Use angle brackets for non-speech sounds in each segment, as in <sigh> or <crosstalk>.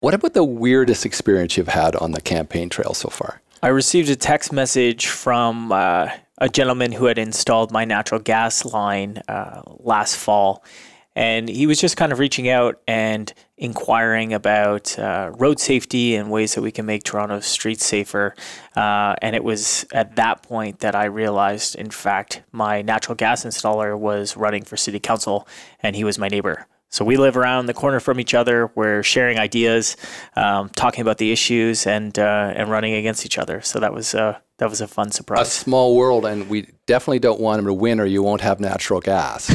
What about the weirdest experience you've had on the campaign trail so far? I received a text message from uh, a gentleman who had installed my natural gas line uh, last fall. And he was just kind of reaching out and inquiring about uh, road safety and ways that we can make Toronto's streets safer. Uh, and it was at that point that I realized, in fact, my natural gas installer was running for city council and he was my neighbor. So we live around the corner from each other. We're sharing ideas, um, talking about the issues, and uh, and running against each other. So that was uh, that was a fun surprise. A small world, and we definitely don't want him to win, or you won't have natural gas. <laughs>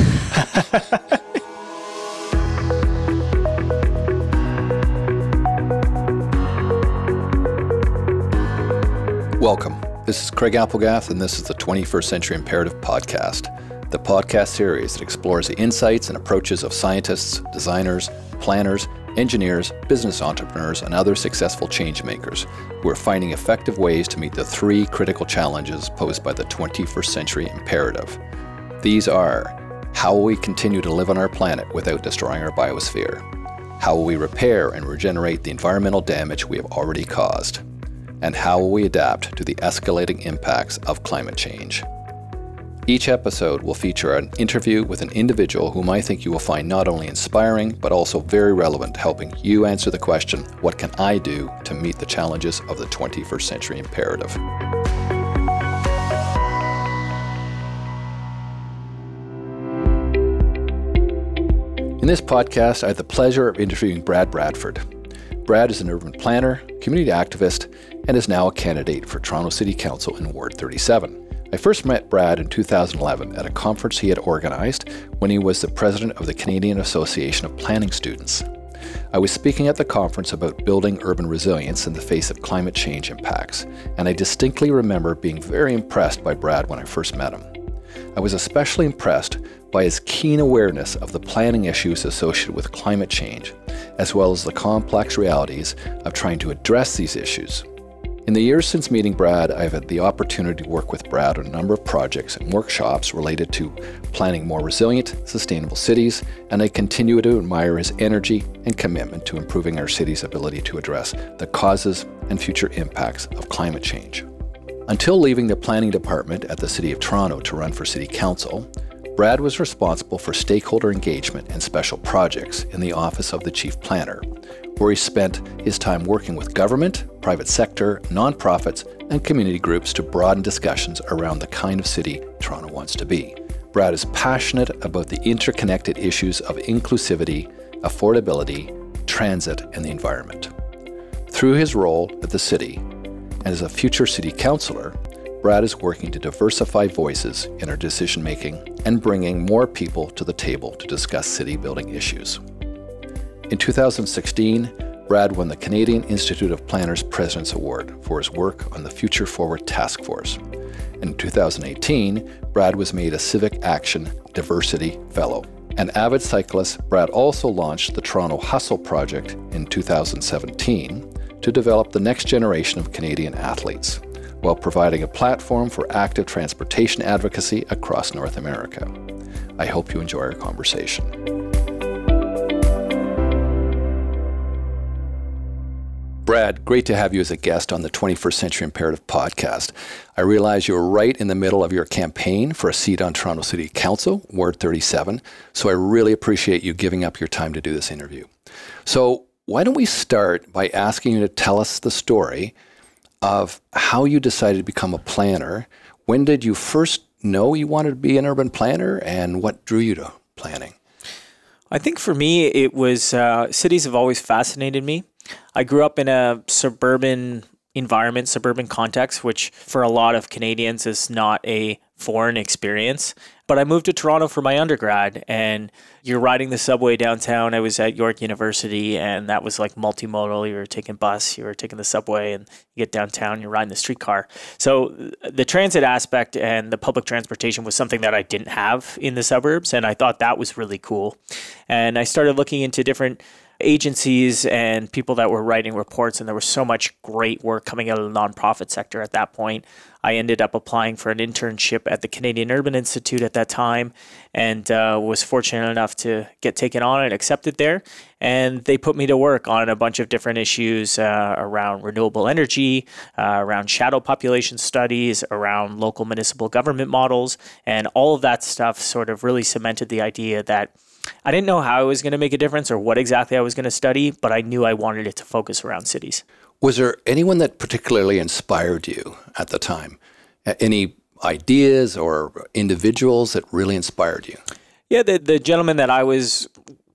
Welcome. This is Craig Applegath, and this is the 21st Century Imperative Podcast, the podcast series that explores the insights and approaches of scientists, designers, planners, engineers, business entrepreneurs, and other successful changemakers who are finding effective ways to meet the three critical challenges posed by the 21st Century Imperative. These are how will we continue to live on our planet without destroying our biosphere? How will we repair and regenerate the environmental damage we have already caused? and how will we adapt to the escalating impacts of climate change. Each episode will feature an interview with an individual whom I think you will find not only inspiring, but also very relevant, helping you answer the question what can I do to meet the challenges of the 21st century imperative? In this podcast, I have the pleasure of interviewing Brad Bradford. Brad is an urban planner, community activist, and is now a candidate for Toronto City Council in Ward 37. I first met Brad in 2011 at a conference he had organized when he was the president of the Canadian Association of Planning Students. I was speaking at the conference about building urban resilience in the face of climate change impacts, and I distinctly remember being very impressed by Brad when I first met him. I was especially impressed by his keen awareness of the planning issues associated with climate change, as well as the complex realities of trying to address these issues. In the years since meeting Brad, I've had the opportunity to work with Brad on a number of projects and workshops related to planning more resilient, sustainable cities, and I continue to admire his energy and commitment to improving our city's ability to address the causes and future impacts of climate change. Until leaving the planning department at the City of Toronto to run for City Council, Brad was responsible for stakeholder engagement and special projects in the Office of the Chief Planner, where he spent his time working with government, private sector, nonprofits, and community groups to broaden discussions around the kind of city Toronto wants to be. Brad is passionate about the interconnected issues of inclusivity, affordability, transit, and the environment. Through his role at the city and as a future city councillor, Brad is working to diversify voices in our decision making and bringing more people to the table to discuss city building issues. In 2016, Brad won the Canadian Institute of Planners President's Award for his work on the Future Forward Task Force. In 2018, Brad was made a Civic Action Diversity Fellow. An avid cyclist, Brad also launched the Toronto Hustle Project in 2017 to develop the next generation of Canadian athletes, while providing a platform for active transportation advocacy across North America. I hope you enjoy our conversation. Brad, great to have you as a guest on the 21st Century Imperative podcast. I realize you're right in the middle of your campaign for a seat on Toronto City Council, Ward 37, so I really appreciate you giving up your time to do this interview. So, why don't we start by asking you to tell us the story of how you decided to become a planner? When did you first know you wanted to be an urban planner, and what drew you to planning? I think for me, it was uh, cities have always fascinated me. I grew up in a suburban environment, suburban context, which for a lot of Canadians is not a foreign experience. But I moved to Toronto for my undergrad, and you're riding the subway downtown. I was at York University, and that was like multimodal. You were taking bus, you were taking the subway, and you get downtown, you're riding the streetcar. So uh, the transit aspect and the public transportation was something that I didn't have in the suburbs, and I thought that was really cool. And I started looking into different agencies and people that were writing reports, and there was so much great work coming out of the nonprofit sector at that point. I ended up applying for an internship at the Canadian Urban Institute at that time and uh, was fortunate enough to get taken on and accepted there. And they put me to work on a bunch of different issues uh, around renewable energy, uh, around shadow population studies, around local municipal government models. And all of that stuff sort of really cemented the idea that I didn't know how I was going to make a difference or what exactly I was going to study, but I knew I wanted it to focus around cities. Was there anyone that particularly inspired you at the time? Any ideas or individuals that really inspired you? Yeah, the, the gentleman that I was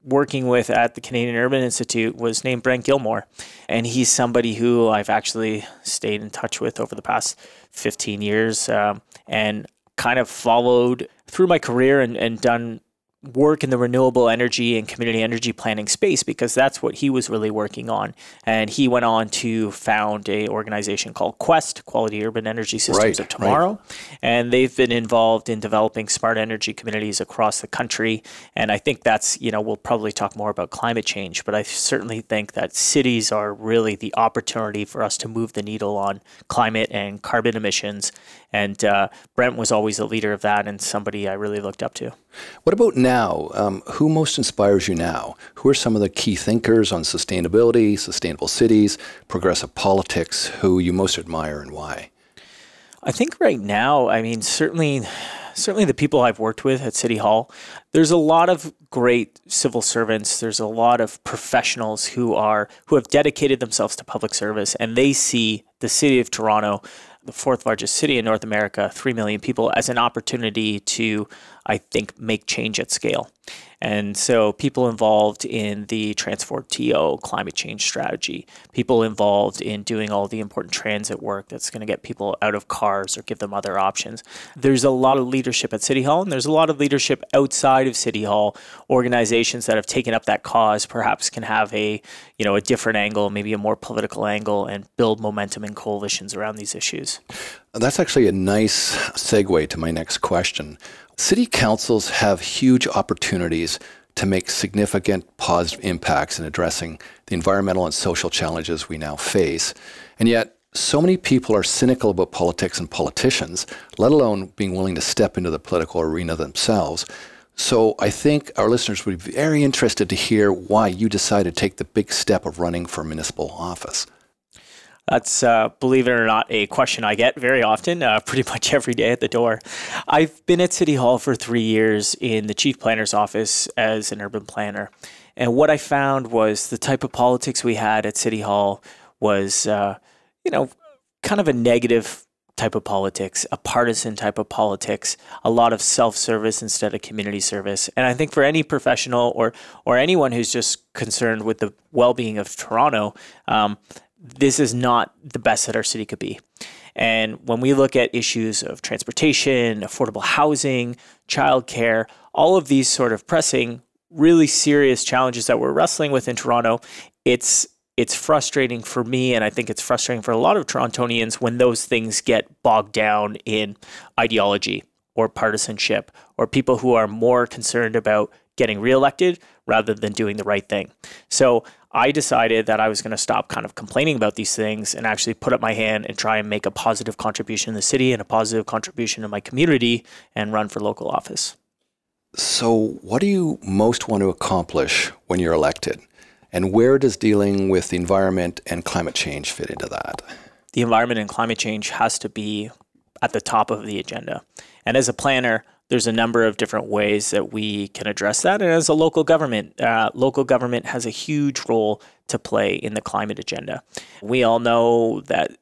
working with at the Canadian Urban Institute was named Brent Gilmore. And he's somebody who I've actually stayed in touch with over the past 15 years um, and kind of followed through my career and, and done work in the renewable energy and community energy planning space because that's what he was really working on. And he went on to found a organization called quest quality urban energy systems right, of tomorrow. Right. and they've been involved in developing smart energy communities across the country. And i think that's you know we'll probably talk more about climate change but i certainly think that cities are really the opportunity for us to move the needle on climate and carbon emissions. And uh, brent was always a leader of that and somebody i really looked up to what about now? Um, who most inspires you now? Who are some of the key thinkers on sustainability, sustainable cities, progressive politics who you most admire and why? I think right now, I mean, certainly certainly the people I've worked with at City Hall, there's a lot of great civil servants. There's a lot of professionals who are who have dedicated themselves to public service and they see the city of Toronto the fourth largest city in North America, 3 million people, as an opportunity to, I think, make change at scale. And so, people involved in the Transform TO climate change strategy, people involved in doing all the important transit work that's going to get people out of cars or give them other options. There's a lot of leadership at City Hall, and there's a lot of leadership outside of City Hall. Organizations that have taken up that cause perhaps can have a you know a different angle, maybe a more political angle, and build momentum and coalitions around these issues. That's actually a nice segue to my next question. City councils have huge opportunities to make significant positive impacts in addressing the environmental and social challenges we now face. And yet, so many people are cynical about politics and politicians, let alone being willing to step into the political arena themselves. So I think our listeners would be very interested to hear why you decided to take the big step of running for municipal office. That's, uh, believe it or not, a question I get very often, uh, <laughs> pretty much every day at the door. I've been at City Hall for three years in the chief planner's office as an urban planner. And what I found was the type of politics we had at City Hall was, uh, you know, kind of a negative type of politics, a partisan type of politics, a lot of self-service instead of community service. And I think for any professional or or anyone who's just concerned with the well-being of Toronto, um, this is not the best that our city could be. And when we look at issues of transportation, affordable housing, childcare, all of these sort of pressing, really serious challenges that we're wrestling with in Toronto, it's it's frustrating for me and I think it's frustrating for a lot of Torontonians when those things get bogged down in ideology or partisanship or people who are more concerned about getting reelected rather than doing the right thing. So I decided that I was going to stop kind of complaining about these things and actually put up my hand and try and make a positive contribution in the city and a positive contribution in my community and run for local office. So, what do you most want to accomplish when you're elected? And where does dealing with the environment and climate change fit into that? The environment and climate change has to be at the top of the agenda. And as a planner, there's a number of different ways that we can address that. And as a local government, uh, local government has a huge role to play in the climate agenda. We all know that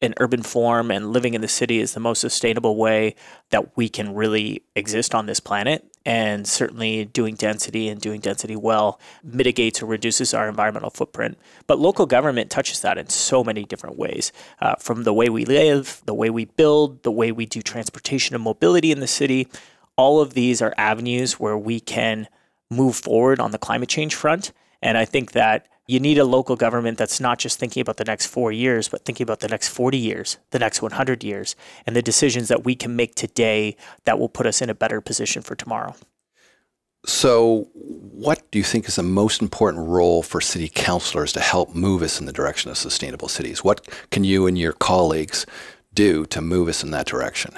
an urban form and living in the city is the most sustainable way that we can really exist on this planet. And certainly doing density and doing density well mitigates or reduces our environmental footprint. But local government touches that in so many different ways uh, from the way we live, the way we build, the way we do transportation and mobility in the city. All of these are avenues where we can move forward on the climate change front. And I think that you need a local government that's not just thinking about the next four years, but thinking about the next 40 years, the next 100 years, and the decisions that we can make today that will put us in a better position for tomorrow. So, what do you think is the most important role for city councilors to help move us in the direction of sustainable cities? What can you and your colleagues do to move us in that direction?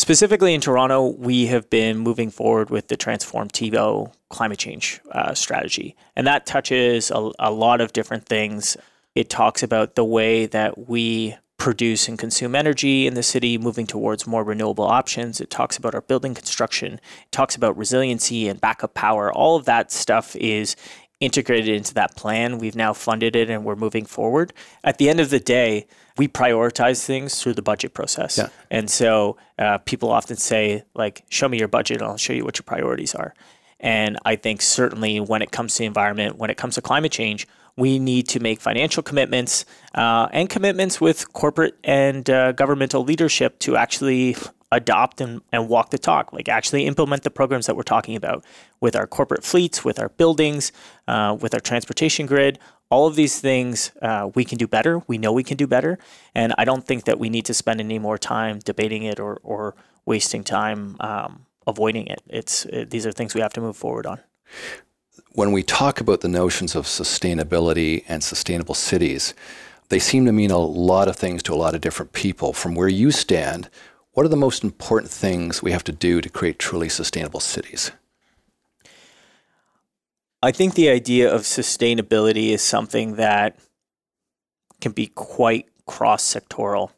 Specifically in Toronto, we have been moving forward with the Transform TO climate change uh, strategy. And that touches a, a lot of different things. It talks about the way that we produce and consume energy in the city, moving towards more renewable options. It talks about our building construction. It talks about resiliency and backup power. All of that stuff is integrated into that plan. We've now funded it and we're moving forward. At the end of the day, we prioritize things through the budget process. Yeah. And so uh, people often say, like, show me your budget and I'll show you what your priorities are. And I think certainly when it comes to the environment, when it comes to climate change, we need to make financial commitments uh, and commitments with corporate and uh, governmental leadership to actually adopt and, and walk the talk, like actually implement the programs that we're talking about with our corporate fleets, with our buildings, uh, with our transportation grid. All of these things uh, we can do better. We know we can do better. And I don't think that we need to spend any more time debating it or, or wasting time um, avoiding it. It's it, These are things we have to move forward on when we talk about the notions of sustainability and sustainable cities, they seem to mean a lot of things to a lot of different people. From where you stand, what are the most important things we have to do to create truly sustainable cities? I think the idea of sustainability is something that can be quite cross sectoral.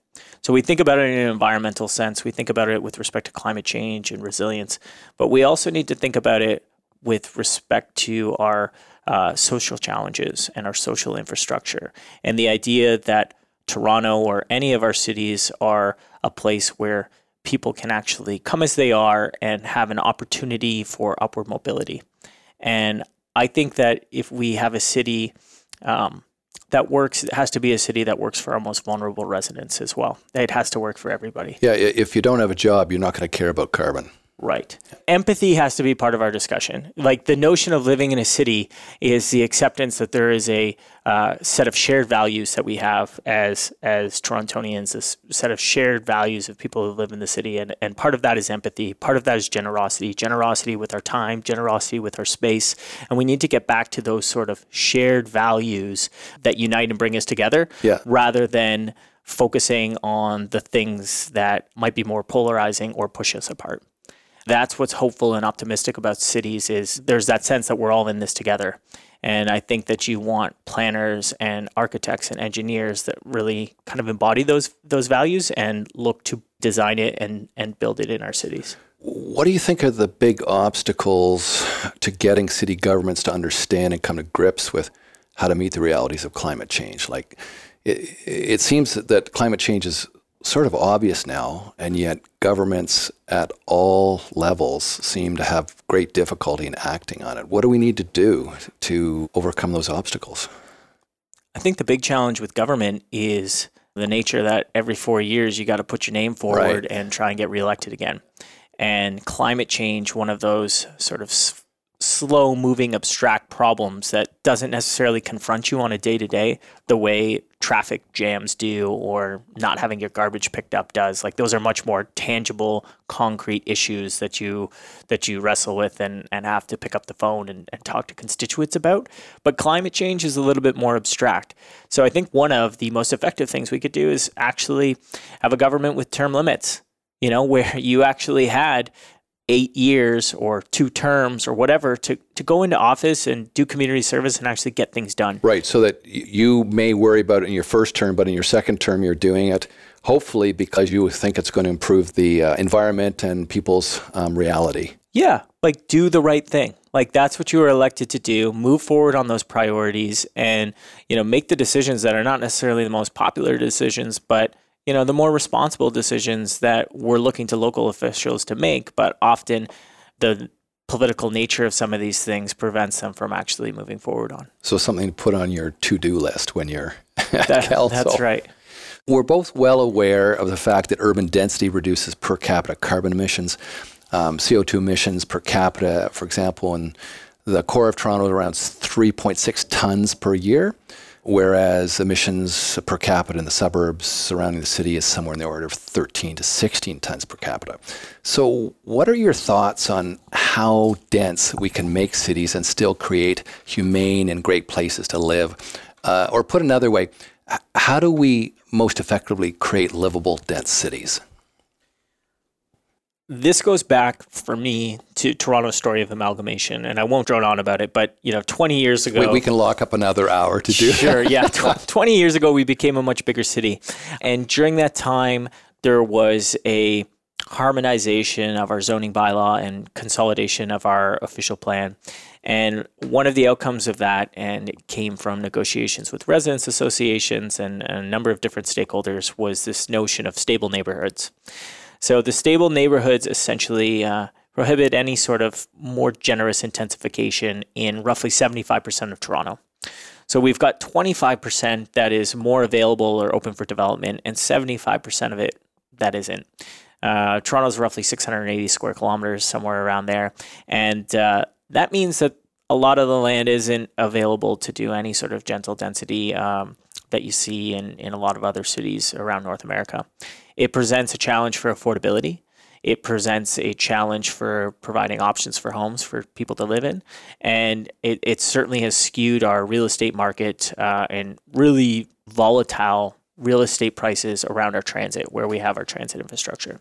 So we think about it in an environmental sense, we think about it with respect to climate change and resilience, but we also need to think about it with respect to our uh, social challenges and our social infrastructure. And the idea that Toronto or any of our cities are a place where people can actually come as they are and have an opportunity for upward mobility. And I think that if we have a city um, that works, it has to be a city that works for our most vulnerable residents as well. It has to work for everybody. Yeah, if you don't have a job, you're not going to care about carbon. Right. Empathy has to be part of our discussion. Like the notion of living in a city is the acceptance that there is a uh, set of shared values that we have as as Torontonians, this set of shared values of people who live in the city, and and part of that is empathy. Part of that is generosity. Generosity with our time, generosity with our space, and we need to get back to those sort of shared values that unite and bring us together, yeah. rather than focusing on the things that might be more polarizing or push us apart that's what's hopeful and optimistic about cities is there's that sense that we're all in this together. And I think that you want planners and architects and engineers that really kind of embody those those values and look to design it and, and build it in our cities. What do you think are the big obstacles to getting city governments to understand and come to grips with how to meet the realities of climate change? Like, it, it seems that climate change is sort of obvious now, and yet governments at all levels seem to have great difficulty in acting on it. What do we need to do to overcome those obstacles? I think the big challenge with government is the nature that every four years you got to put your name forward right. and try and get reelected again. And climate change, one of those sort of slow moving abstract problems that doesn't necessarily confront you on a day to day the way traffic jams do or not having your garbage picked up does. Like those are much more tangible concrete issues that you that you wrestle with and, and have to pick up the phone and, and talk to constituents about. But climate change is a little bit more abstract. So i think one of the most effective things we could do is actually have a government with term limits you know <laughs> where you actually had eight years or two terms or whatever to, to go into office and do community service and actually get things done. Right. So that you may worry about it in your first term, but in your second term, you're doing it hopefully because you think it's going to improve the uh, environment and people's um, reality. Yeah. Like do the right thing. Like that's what you were elected to do. Move forward on those priorities and, you know, make the decisions that are not necessarily the most popular decisions, but you know, the more responsible decisions that we're looking to local officials to make, but often the political nature of some of these things prevents them from actually moving forward on. So something to put on your to-do list when you're <laughs> at that, council. That's right. We're both well aware of the fact that urban density reduces per capita carbon emissions, um, CO2 emissions per capita, for example, in the core of Toronto, is around 3.6 tons per year. Whereas emissions per capita in the suburbs surrounding the city is somewhere in the order of 13 to 16 tons per capita. So, what are your thoughts on how dense we can make cities and still create humane and great places to live? Uh, or put another way, how do we most effectively create livable, dense cities? This goes back for me to Toronto's story of amalgamation, and I won't drone on about it. But you know, 20 years ago, we, we can lock up another hour to do. Sure, yeah. <laughs> 20 years ago, we became a much bigger city, and during that time, there was a harmonization of our zoning bylaw and consolidation of our official plan. And one of the outcomes of that, and it came from negotiations with residents associations and a number of different stakeholders, was this notion of stable neighborhoods. So the stable neighborhoods essentially uh, prohibit any sort of more generous intensification in roughly 75% of Toronto. So we've got 25% that is more available or open for development, and 75% of it that isn't. Uh, Toronto's roughly 680 square kilometers, somewhere around there. And uh, that means that a lot of the land isn't available to do any sort of gentle density um, that you see in, in a lot of other cities around North America. It presents a challenge for affordability. It presents a challenge for providing options for homes for people to live in. And it, it certainly has skewed our real estate market uh, and really volatile real estate prices around our transit, where we have our transit infrastructure.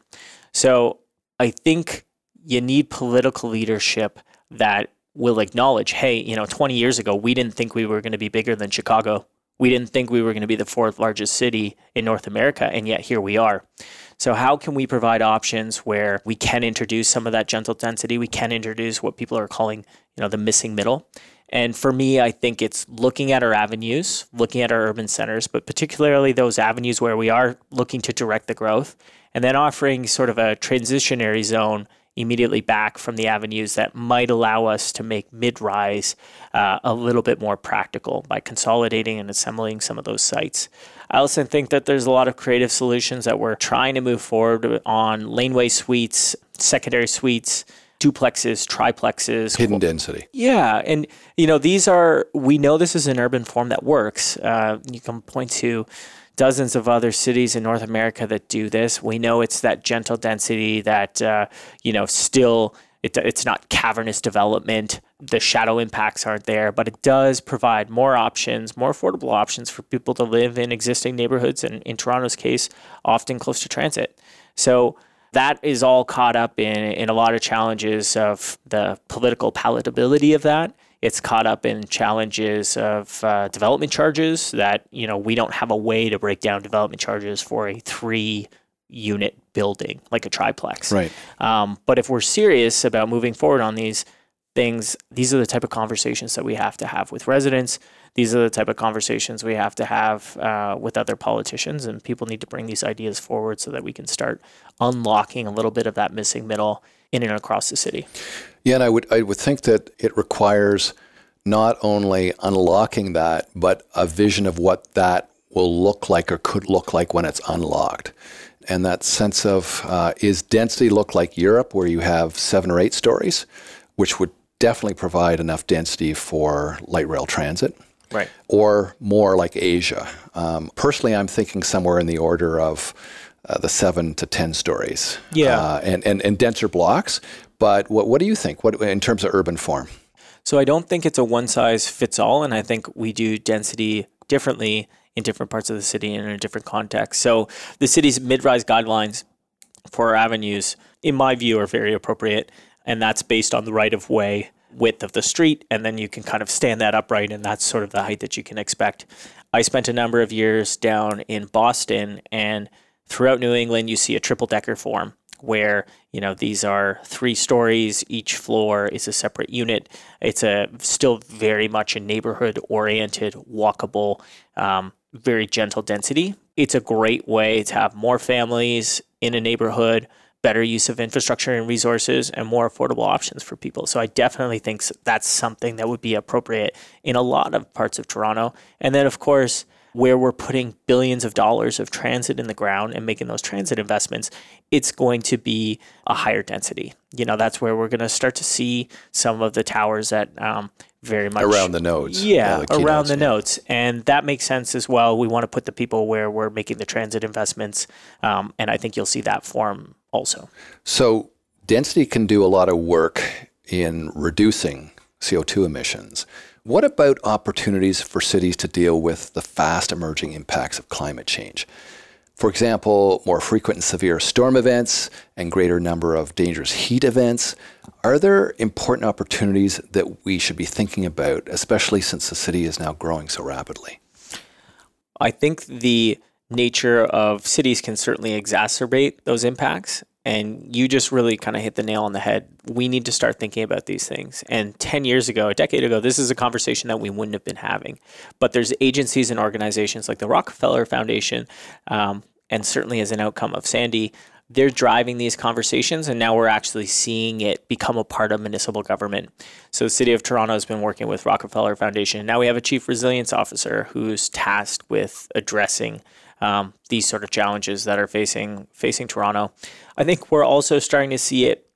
So I think you need political leadership that will acknowledge hey, you know, 20 years ago, we didn't think we were going to be bigger than Chicago we didn't think we were going to be the fourth largest city in North America, and yet here we are. So, how can we provide options where we can introduce some of that gentle density? We can introduce what people are calling, you know, the missing middle. And for me, I think it's looking at our avenues, looking at our urban centers, but particularly those avenues where we are looking to direct the growth, and then offering sort of a transitionary zone immediately back from the avenues that might allow us to make mid rise uh, a little bit more practical by consolidating and assembling some of those sites. I also think that there's a lot of creative solutions that we're trying to move forward on laneway suites, secondary suites duplexes, triplexes, hidden density. Yeah, and you know these are we know this is an urban form that works. Uh, you can point to dozens of other cities in North America that do this. We know it's that gentle density that uh, you know still it, it's not cavernous development. The shadow impacts aren't there, but it does provide more options, more affordable options for people to live in existing neighborhoods, and in Toronto's case, often close to transit. So that is all caught up in in a lot of challenges of the political palatability of that it's caught up in challenges of uh, development charges that you know we don't have a way to break down development charges for a three unit building like a triplex. Right. Um, but if we're serious about moving forward on these things, these are the type of conversations that we have to have with residents. These are the type of conversations we have to have uh, with other politicians, and people need to bring these ideas forward so that we can start unlocking a little bit of that missing middle in and across the city. Yeah, and I would I would think that it requires not only unlocking that, but a vision of what that will look like or could look like when it's unlocked. And that sense of uh, is density look like Europe, where you have seven or eight stories, which would definitely provide enough density for light rail transit. Right. Or more like Asia. Um, personally, I'm thinking somewhere in the order of uh, the seven to 10 stories. Yeah. Uh, and, and, and denser blocks. But what, what do you think what, in terms of urban form? So I don't think it's a one size fits all. And I think we do density differently in different parts of the city and in a different context. So the city's mid rise guidelines for our avenues, in my view, are very appropriate. And that's based on the right of way width of the street. And then you can kind of stand that upright, and that's sort of the height that you can expect. I spent a number of years down in Boston and throughout New England, you see a triple decker form where you know these are three stories each floor is a separate unit it's a still very much a neighborhood oriented walkable um, very gentle density it's a great way to have more families in a neighborhood better use of infrastructure and resources and more affordable options for people. So I definitely think that's something that would be appropriate in a lot of parts of Toronto. And then, of course, where we're putting billions of dollars of transit in the ground and making those transit investments, it's going to be a higher density. You know, that's where we're going to start to see some of the towers that um, very much around the nodes. Yeah, yeah the around nodes, the yeah. nodes, and that makes sense as well. We want to put the people where we're making the transit investments, um, and I think you'll see that form also. So density can do a lot of work in reducing CO2 emissions. What about opportunities for cities to deal with the fast emerging impacts of climate change? For example, more frequent and severe storm events and greater number of dangerous heat events. Are there important opportunities that we should be thinking about, especially since the city is now growing so rapidly? I think the nature of cities can certainly exacerbate those impacts. And you just really kind of hit the nail on the head. We need to start thinking about these things. And 10 years ago, a decade ago, this is a conversation that we wouldn't have been having. But there's agencies and organizations like the Rockefeller Foundation, um, and certainly as an outcome of Sandy, they're driving these conversations and now we're actually seeing it become a part of municipal government. So the city of Toronto has been working with Rockefeller Foundation. Now we have a chief resilience officer who's tasked with addressing um, these sort of challenges that are facing facing Toronto. I think we're also starting to see it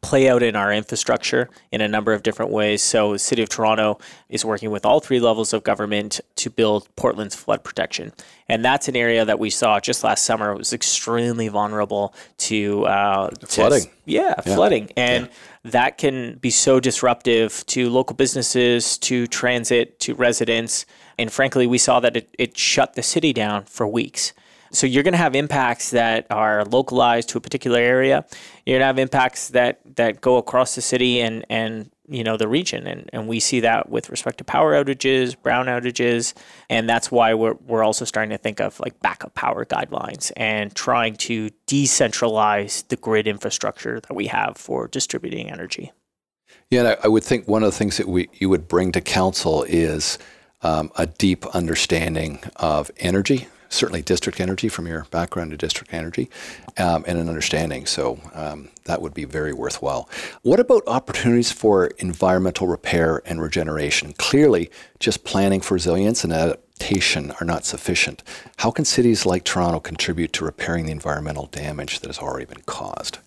play out in our infrastructure in a number of different ways. So, the City of Toronto is working with all three levels of government to build Port Lands flood protection, and that's an area that we saw just last summer. It was extremely vulnerable to, uh, to flooding. Yeah, yeah, flooding, and yeah. that can be so disruptive to local businesses, to transit, to residents, and frankly, we saw that it, it shut the city down for weeks. So you're going to have impacts that are localized to a particular area. You're going to have impacts that that go across the city and and you know the region and, and we see that with respect to power outages brown outages and that's why we're, we're also starting to think of like backup power guidelines and trying to decentralize the grid infrastructure that we have for distributing energy yeah I would think one of the things that we you would bring to council is um, a deep understanding of energy certainly district energy from your background to district energy um, and an understanding. So um, that would be very worthwhile. What about opportunities for environmental repair and regeneration? Clearly, just planning for resilience and adaptation are not sufficient. How can cities like Toronto contribute to repairing the environmental damage that has already been caused?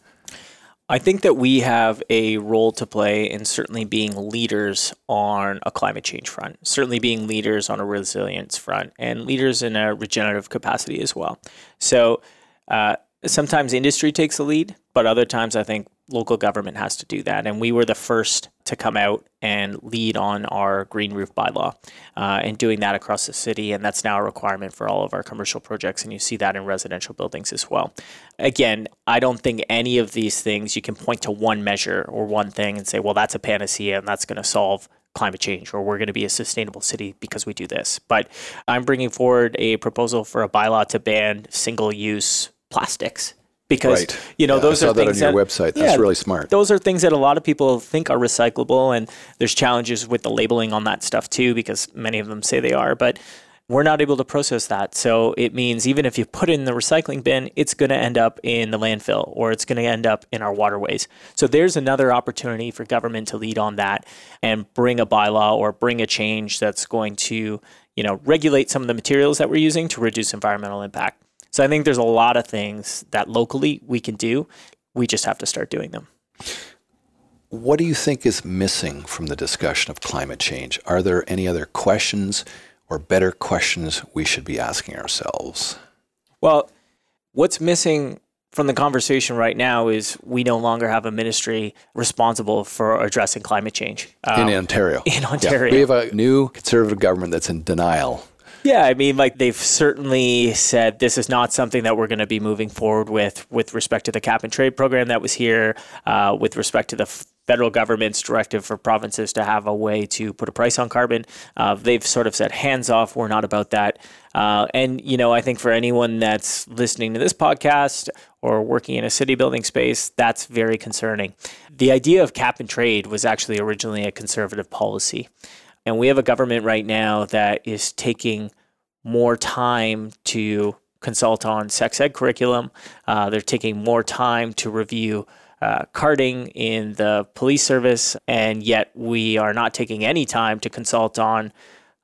I think that we have a role to play in certainly being leaders on a climate change front, certainly being leaders on a resilience front, and leaders in a regenerative capacity as well. So uh, sometimes industry takes the lead, but other times I think local government has to do that. And we were the first to come out and lead on our green roof bylaw uh, and doing that across the city. And that's now a requirement for all of our commercial projects. And you see that in residential buildings as well. Again, I don't think any of these things you can point to one measure or one thing and say, well, that's a panacea and that's going to solve climate change or we're going to be a sustainable city because we do this. But I'm bringing forward a proposal for a bylaw to ban single use plastics because right. you know yeah, those I saw are that things on your that, website. That's yeah, really smart. Those are things that a lot of people think are recyclable, and there's challenges with the labeling on that stuff too, because many of them say they are, but we're not able to process that. So it means even if you put it in the recycling bin, it's going to end up in the landfill or it's going to end up in our waterways. So there's another opportunity for government to lead on that and bring a bylaw or bring a change that's going to, you know, regulate some of the materials that we're using to reduce environmental impact. So I think there's a lot of things that locally we can do. We just have to start doing them. What do you think is missing from the discussion of climate change? Are there any other questions or better questions we should be asking ourselves? Well, what's missing from the conversation right now is we no longer have a ministry responsible for addressing climate change um, in Ontario. In Ontario, yeah. we have a new conservative government that's in denial yeah, I mean, like they've certainly said this is not something that we're going to be moving forward with, with respect to the cap and trade program that was here, uh, with respect to the federal government's directive for provinces to have a way to put a price on carbon. Uh, they've sort of said hands off. We're not about that. Uh, and you know, I think for anyone that's listening to this podcast or working in a city building space, that's very concerning. The idea of cap and trade was actually originally a conservative policy. And we have a government right now that is taking more time to consult on sex ed curriculum. Uh, they're taking more time to review uh, carding in the police service, and yet we are not taking any time to consult on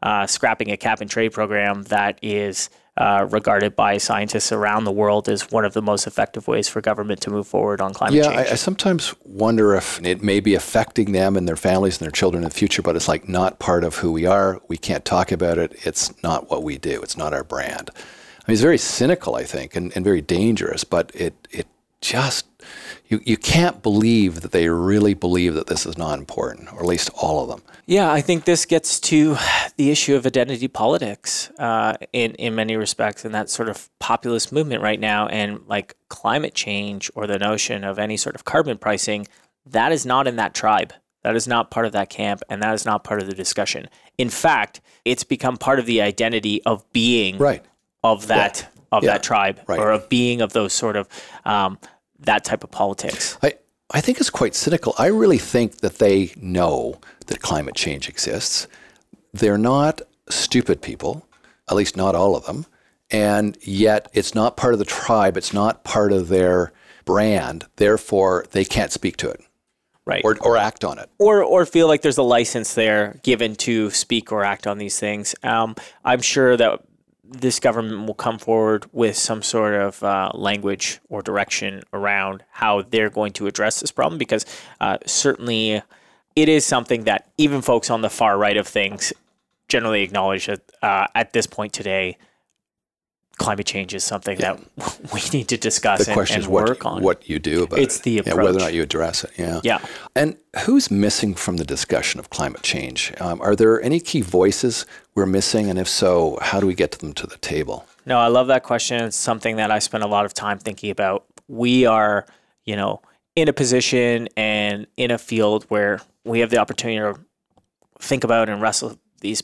uh, scrapping a cap and trade program that is uh, regarded by scientists around the world as one of the most effective ways for government to move forward on climate yeah, change. I, I sometimes wonder if it may be affecting them and their families and their children in the future, but it's like not part of who we are. We can't talk about it. It's not what we do. It's not our brand. I mean, it's very cynical, I think, and, and very dangerous, but it, it just you, you can't believe that they really believe that this is not important, or at least all of them. Yeah, I think this gets to the issue of identity politics uh, in in many respects, and that sort of populist movement right now, and like climate change or the notion of any sort of carbon pricing, that is not in that tribe. That is not part of that camp, and that is not part of the discussion. In fact, it's become part of the identity of being right. of that yeah. of yeah. that tribe right. or of being of those sort of um, that type of politics. I, I think it's quite cynical. I really think that they know that climate change exists. They're not stupid people, at least not all of them. And yet it's not part of the tribe, it's not part of their brand. Therefore, they can't speak to it. Right. Or, or act on it. Or, or feel like there's a license there given to speak or act on these things. Um, I'm sure that this government will come forward with some sort of uh, language or direction around how they're going to address this problem because uh, certainly it is something that even folks on the far right of things generally acknowledge that uh, at this point today climate change is something yeah. that <laughs> we need to discuss the and, question and is work what, on. What you do about it's it. the approach. Yeah, whether or not you address it. Yeah. Yeah. And who's missing from the discussion of climate change? Um, are there any key voices we're missing? And if so, how do we get them to the table? No, I love that question. It's something that I spend a lot of time thinking about. We are, you know, in a position and in a field where we have the opportunity to think about and wrestle these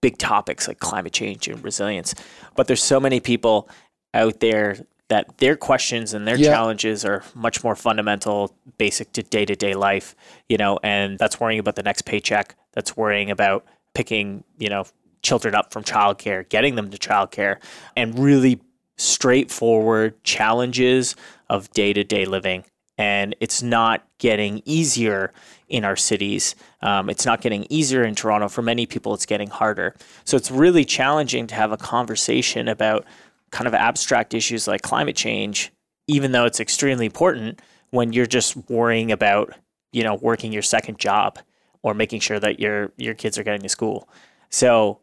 big topics like climate change and resilience. But there's so many people out there that their questions and their yeah. challenges are much more fundamental, basic to day to day life, you know, and that's worrying about the next paycheck. That's worrying about picking, you know, children up from childcare, getting them to childcare, and really straightforward challenges of day to day living. And it's not getting easier in our cities. Um, it's not getting easier in Toronto. For many people, it's getting harder. So it's really challenging to have a conversation about kind of abstract issues like climate change, even though it's extremely important when you're just worrying about, you know, working your second job or making sure that your your kids are getting to school. So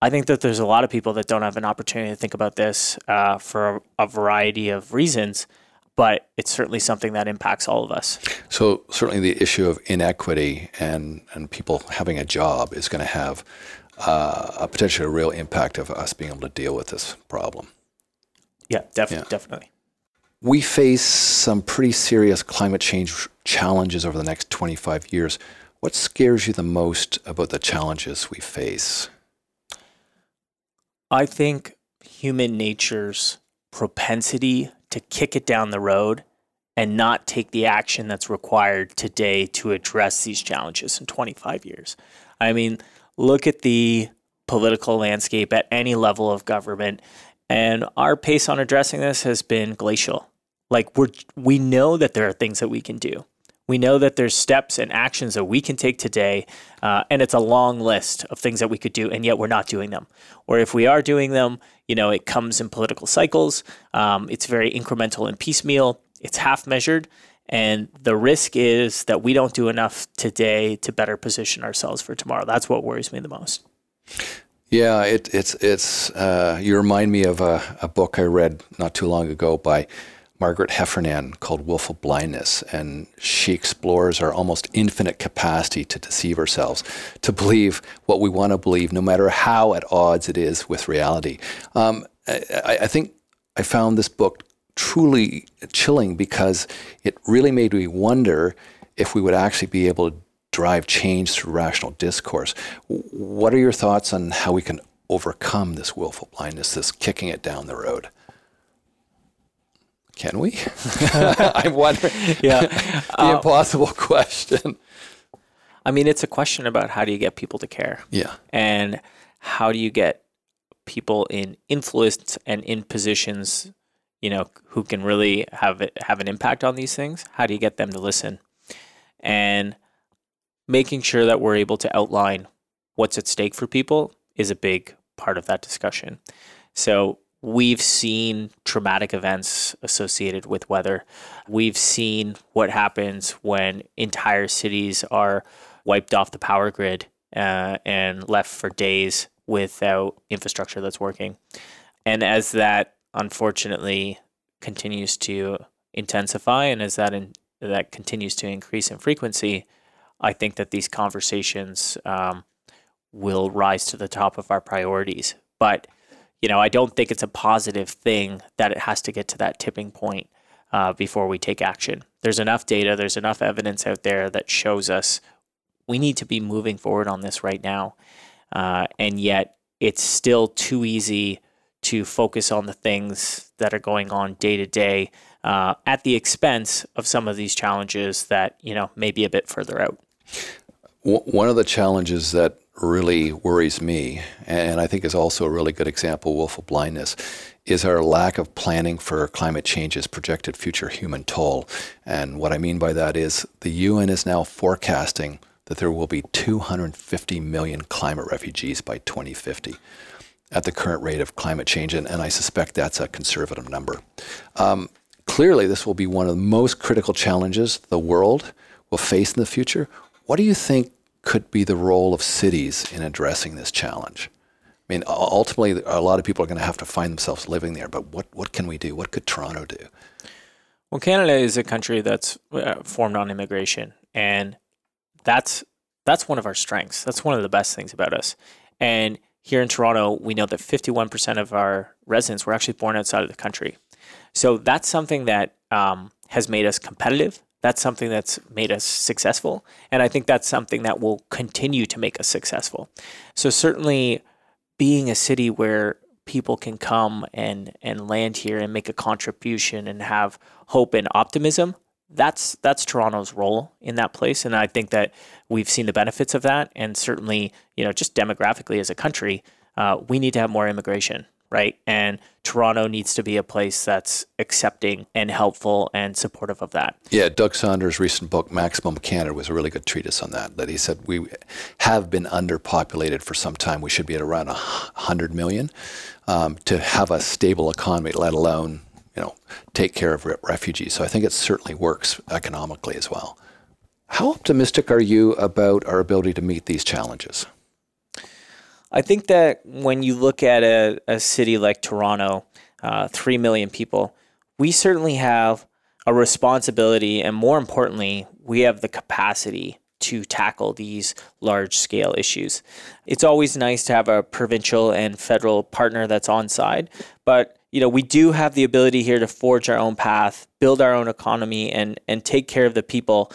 I think that there's a lot of people that don't have an opportunity to think about this uh, for a, a variety of reasons, but it's certainly something that impacts all of us. So certainly the issue of inequity and and people having a job is going to have uh, a potentially a real impact of us being able to deal with this problem. Yeah, def- yeah, definitely. We face some pretty serious climate change challenges over the next 25 years. What scares you the most about the challenges we face? I think human nature's propensity to kick it down the road and not take the action that's required today to address these challenges in 25 years. I mean, look at the political landscape at any level of government, and our pace on addressing this has been glacial. Like we're we know that there are things that we can do. We know that there's steps and actions that we can take today, uh, and it's a long list of things that we could do, and yet we're not doing them. Or if we are doing them, you know, it comes in political cycles. Um, it's very incremental and piecemeal. It's half measured, and the risk is that we don't do enough today to better position ourselves for tomorrow. That's what worries me the most. Yeah, it, it's it's. Uh, you remind me of a, a, book I read not too long ago by Margaret Heffernan called Willful Blindness, and she explores our almost infinite capacity to deceive ourselves, to believe what we want to believe, no matter how at odds it is with reality. Um, I, I think I found this book truly chilling because it really made me wonder if we would actually be able to drive change through rational discourse. What are your thoughts on how we can overcome this willful blindness, this kicking it down the road? Can we? <laughs> <laughs> I'm wondering. Yeah. <laughs> the uh, impossible question. I mean, it's a question about how do you get people to care? Yeah. And how do you get people in influence and in positions, you know, who can really have it, have an impact on these things? How do you get them to listen? And making sure that we're able to outline what's at stake for people is a big part of that discussion. So we've seen traumatic events associated with weather. We've seen what happens when entire cities are wiped off the power grid uh, and left for days without infrastructure that's working. And as that unfortunately continues to intensify and as that in, that continues to increase in frequency, I think that these conversations um, will rise to the top of our priorities. But you know, I don't think it's a positive thing that it has to get to that tipping point uh, before we take action. There's enough data, there's enough evidence out there that shows us we need to be moving forward on this right now. Uh, and yet, it's still too easy to focus on the things that are going on day to day uh, at the expense of some of these challenges that you know may be a bit further out. One of the challenges that really worries me, and I think is also a really good example of willful blindness, is our lack of planning for climate change's projected future human toll. And what I mean by that is the UN is now forecasting that there will be 250 million climate refugees by 2050 at the current rate of climate change, and, and I suspect that's a conservative number. Um, clearly, this will be one of the most critical challenges the world will face in the future. What do you think could be the role of cities in addressing this challenge? I mean, ultimately, a lot of people are going to have to find themselves living there, but what, what can we do? What could Toronto do? Well, Canada is a country that's uh, formed on immigration, and that's that's one of our strengths. That's one of the best things about us. And here in Toronto, we know that 51% of our residents were actually born outside of the country. So that's something that um, has made us competitive that's something that's made us successful. And I think that's something that will continue to make us successful. So, certainly, being a city where people can come and, and land here and make a contribution and have hope and optimism. That's that's Toronto's role in that place, and I think that we've seen the benefits of that. And certainly, you know, just demographically as a country, uh, we need to have more immigration right? And Toronto needs to be a place that's accepting and helpful and supportive of that. Yeah, Doug Saunders' recent book, Maximum Canada, was a really good treatise on that. That he said we have been underpopulated for some time. We should be at around 100 million um, to have a stable economy, let alone you know take care of refugees. So I think it certainly works economically as well. How optimistic are you about our ability to meet these challenges? I think that when you look at a, a city like Toronto, uh, 3 million people, we certainly have a responsibility, and more importantly, we have the capacity to tackle these large scale issues. It's always nice to have a provincial and federal partner that's on side, but you know, we do have the ability here to forge our own path, build our own economy and and take care of the people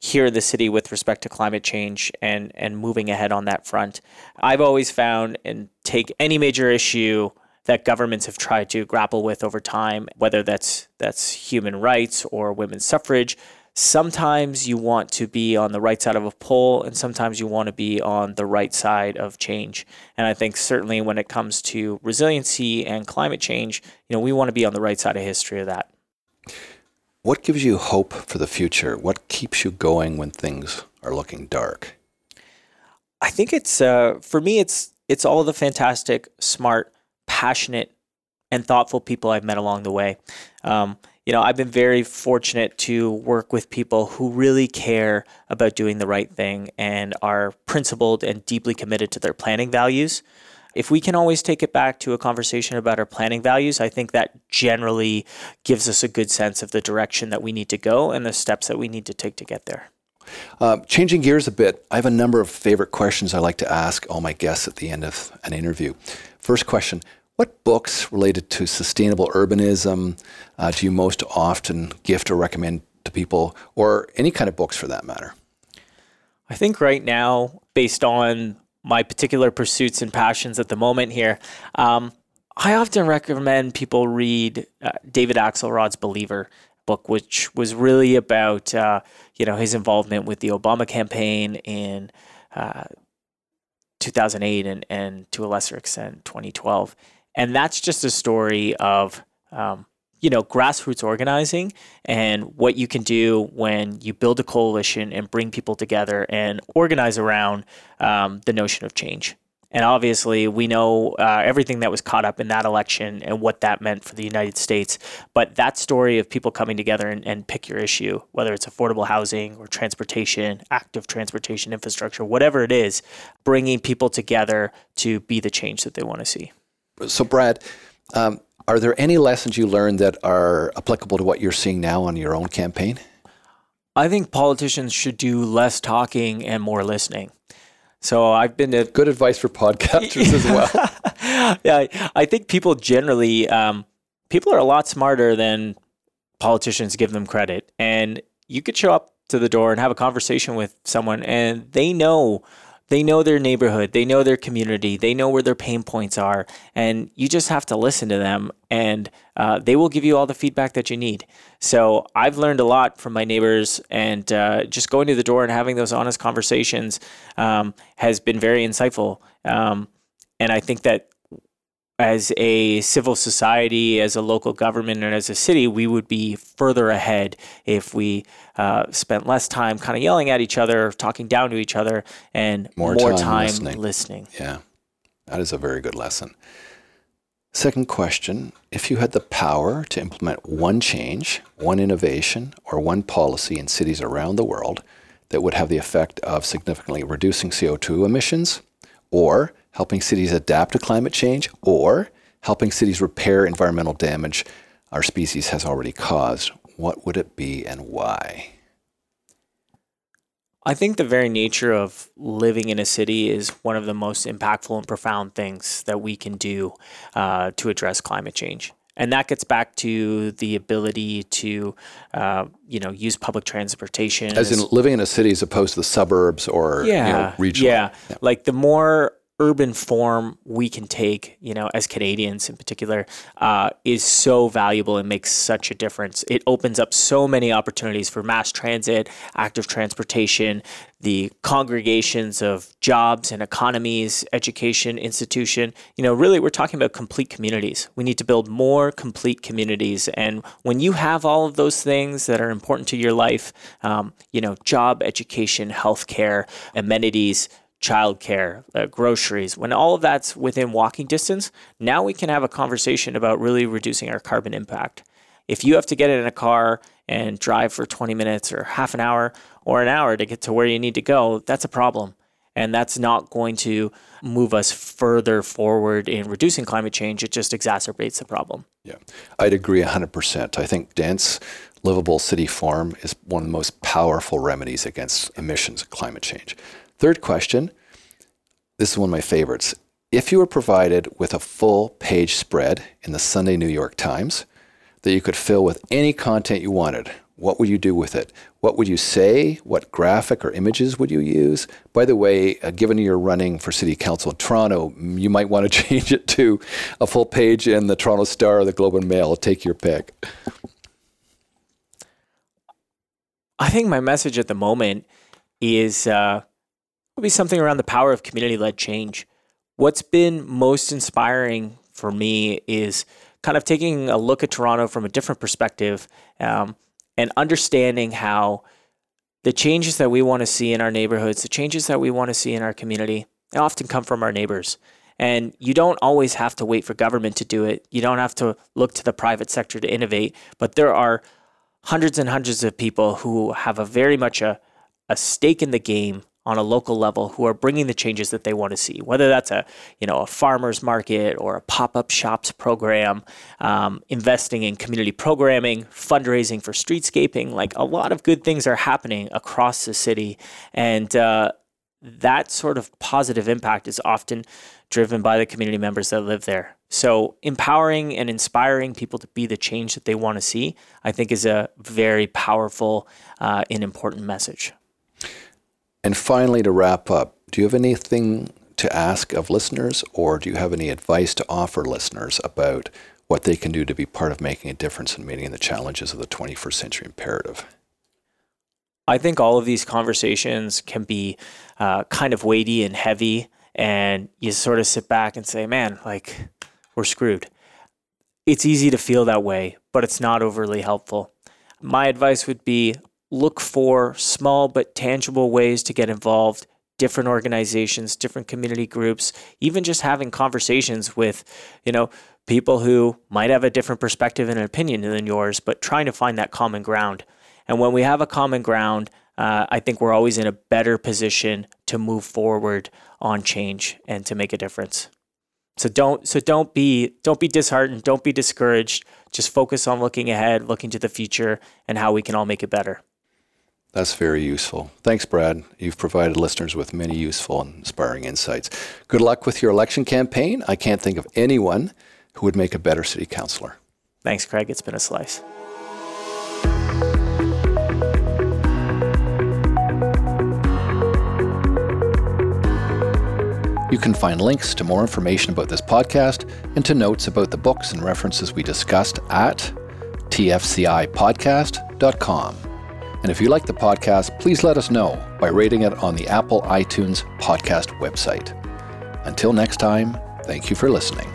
here in the city with respect to climate change and and moving ahead on that front. I've always found and take any major issue that governments have tried to grapple with over time, whether that's that's human rights or women's suffrage. Sometimes you want to be on the right side of a poll, and sometimes you want to be on the right side of change. And I think certainly when it comes to resiliency and climate change, you know, we want to be on the right side of history of that. What gives you hope for the future? What keeps you going when things are looking dark? I think it's uh, for me. It's it's all the fantastic, smart, passionate, and thoughtful people I've met along the way. Um, you know, I've been very fortunate to work with people who really care about doing the right thing and are principled and deeply committed to their planning values if we can always take it back to a conversation about our planning values, I think that generally gives us a good sense of the direction that we need to go and the steps that we need to take to get there. Uh, changing gears a bit, I have a number of favorite questions I like to ask all my guests at the end of an interview. First question What books related to sustainable urbanism uh, do you most often gift or recommend to people, or any kind of books for that matter? I think right now, based on my particular pursuits and passions at the moment here. Um, I often recommend people read uh, David Axelrod's Believer book, which was really about uh, you know his involvement with the Obama campaign in uh, 2008 and, and to a lesser extent 2012. And that's just a story of, um, you know, grassroots organizing and what you can do when you build a coalition and bring people together and organize around um, the notion of change. And obviously, we know uh, everything that was caught up in that election and what that meant for the United States. But that story of people coming together and, and pick your issue, whether it's affordable housing or transportation, active transportation infrastructure, whatever it is, bringing people together to be the change that they want to see. So, Brad, um, are there any lessons you learned that are applicable to what you're seeing now on your own campaign? I think politicians should do less talking and more listening. So I've been to good advice for podcasters as well. <laughs> yeah, I think people generally um, people are a lot smarter than politicians give them credit, and you could show up to the door and have a conversation with someone, and they know they know their neighborhood, they know their community, they know where their pain points are, and you just have to listen to them, and uh, they will give you all the feedback that you need. So I've learned a lot from my neighbors, and uh, just going to the door and having those honest conversations um, has been very insightful. Um, and I think that as a civil society, as a local government, and as a city, we would be further ahead if we uh, spent less time kind of yelling at each other, talking down to each other, and more, more time, time listening. listening. Yeah, that is a very good lesson. Second question If you had the power to implement one change, one innovation, or one policy in cities around the world that would have the effect of significantly reducing CO2 emissions, or helping cities adapt to climate change, or helping cities repair environmental damage our species has already caused, what would it be and why? I think the very nature of living in a city is one of the most impactful and profound things that we can do uh, to address climate change. And that gets back to the ability to, uh, you know, use public transportation. As, as in living in a city as opposed to the suburbs or yeah, you know, regional. Yeah. yeah. Like the more urban form we can take, you know, as Canadians in particular, uh, is so valuable and makes such a difference. It opens up so many opportunities for mass transit, active transportation, the congregations of jobs and economies, education, institution. You know, really, we're talking about complete communities. We need to build more complete communities. And when you have all of those things that are important to your life, um, you know, job, education, healthcare, amenities, childcare, uh, groceries, when all of that's within walking distance, now we can have a conversation about really reducing our carbon impact. If you have to get in a car and drive for 20 minutes or half an hour or an hour to get to where you need to go, that's a problem. And that's not going to move us further forward in reducing climate change. It just exacerbates the problem. Yeah, I'd agree 100%. I think dense, livable city form is one of the most powerful remedies against emissions and climate change. Third question this is one of my favorites. If you were provided with a full page spread in the Sunday New York Times that you could fill with any content you wanted, what would you do with it? What would you say? What graphic or images would you use? By the way, uh, given you're running for City Council in Toronto, you might want to <laughs> change it to a full page in the Toronto Star or the Globe and Mail. Take your pick. I think my message at the moment is uh, would be something around the power of community led change. What's been most inspiring for me is kind of taking a look at Toronto from a different perspective um, and understanding how the changes that we want to see in our neighborhoods, the changes that we want to see in our community, they often come from our neighbors. And you don't always have to wait for government to do it. You don't have to look to the private sector to innovate. But there are hundreds and hundreds of people who have a very much a, a stake in the game on a local level who are bringing the changes that they want to see, whether that's a you know a farmers market or a pop-up shops program, um, investing in community programming, fundraising for streetscaping. Like a lot of good things are happening across the city, and uh, that sort of positive impact is often driven by the community members that live there. So empowering and inspiring people to be the change that they want to see, I think, is a very powerful uh, and important message. And finally, to wrap up, do you have anything to ask of listeners, or do you have any advice to offer listeners about what they can do to be part of making a difference in meeting the challenges of the 21st century imperative? I think all of these conversations can be uh, kind of weighty and heavy and you sort of sit back and say, man, like we're screwed. It's easy to feel that way, but it's not overly helpful. My advice would be look for small but tangible ways to get involved, different organizations, different community groups, even just having conversations with, you know, people who might have a different perspective and opinion than yours, but trying to find that common ground. And when we have a common ground, uh, I think we're always in a better position to move forward on change and to make a difference. So don't so don't be don't be disheartened, don't be discouraged. Just focus on looking ahead, looking to the future and how we can all make it better. That's very useful. Thanks, Brad. You've provided listeners with many useful and inspiring insights. Good luck with your election campaign. I can't think of anyone who would make a better city councilor. Thanks, Craig. It's been a slice. You can find links to more information about this podcast and to notes about the books and references we discussed at tfcipodcast.com. And if you like the podcast, please let us know by rating it on the Apple iTunes podcast website. Until next time, thank you for listening.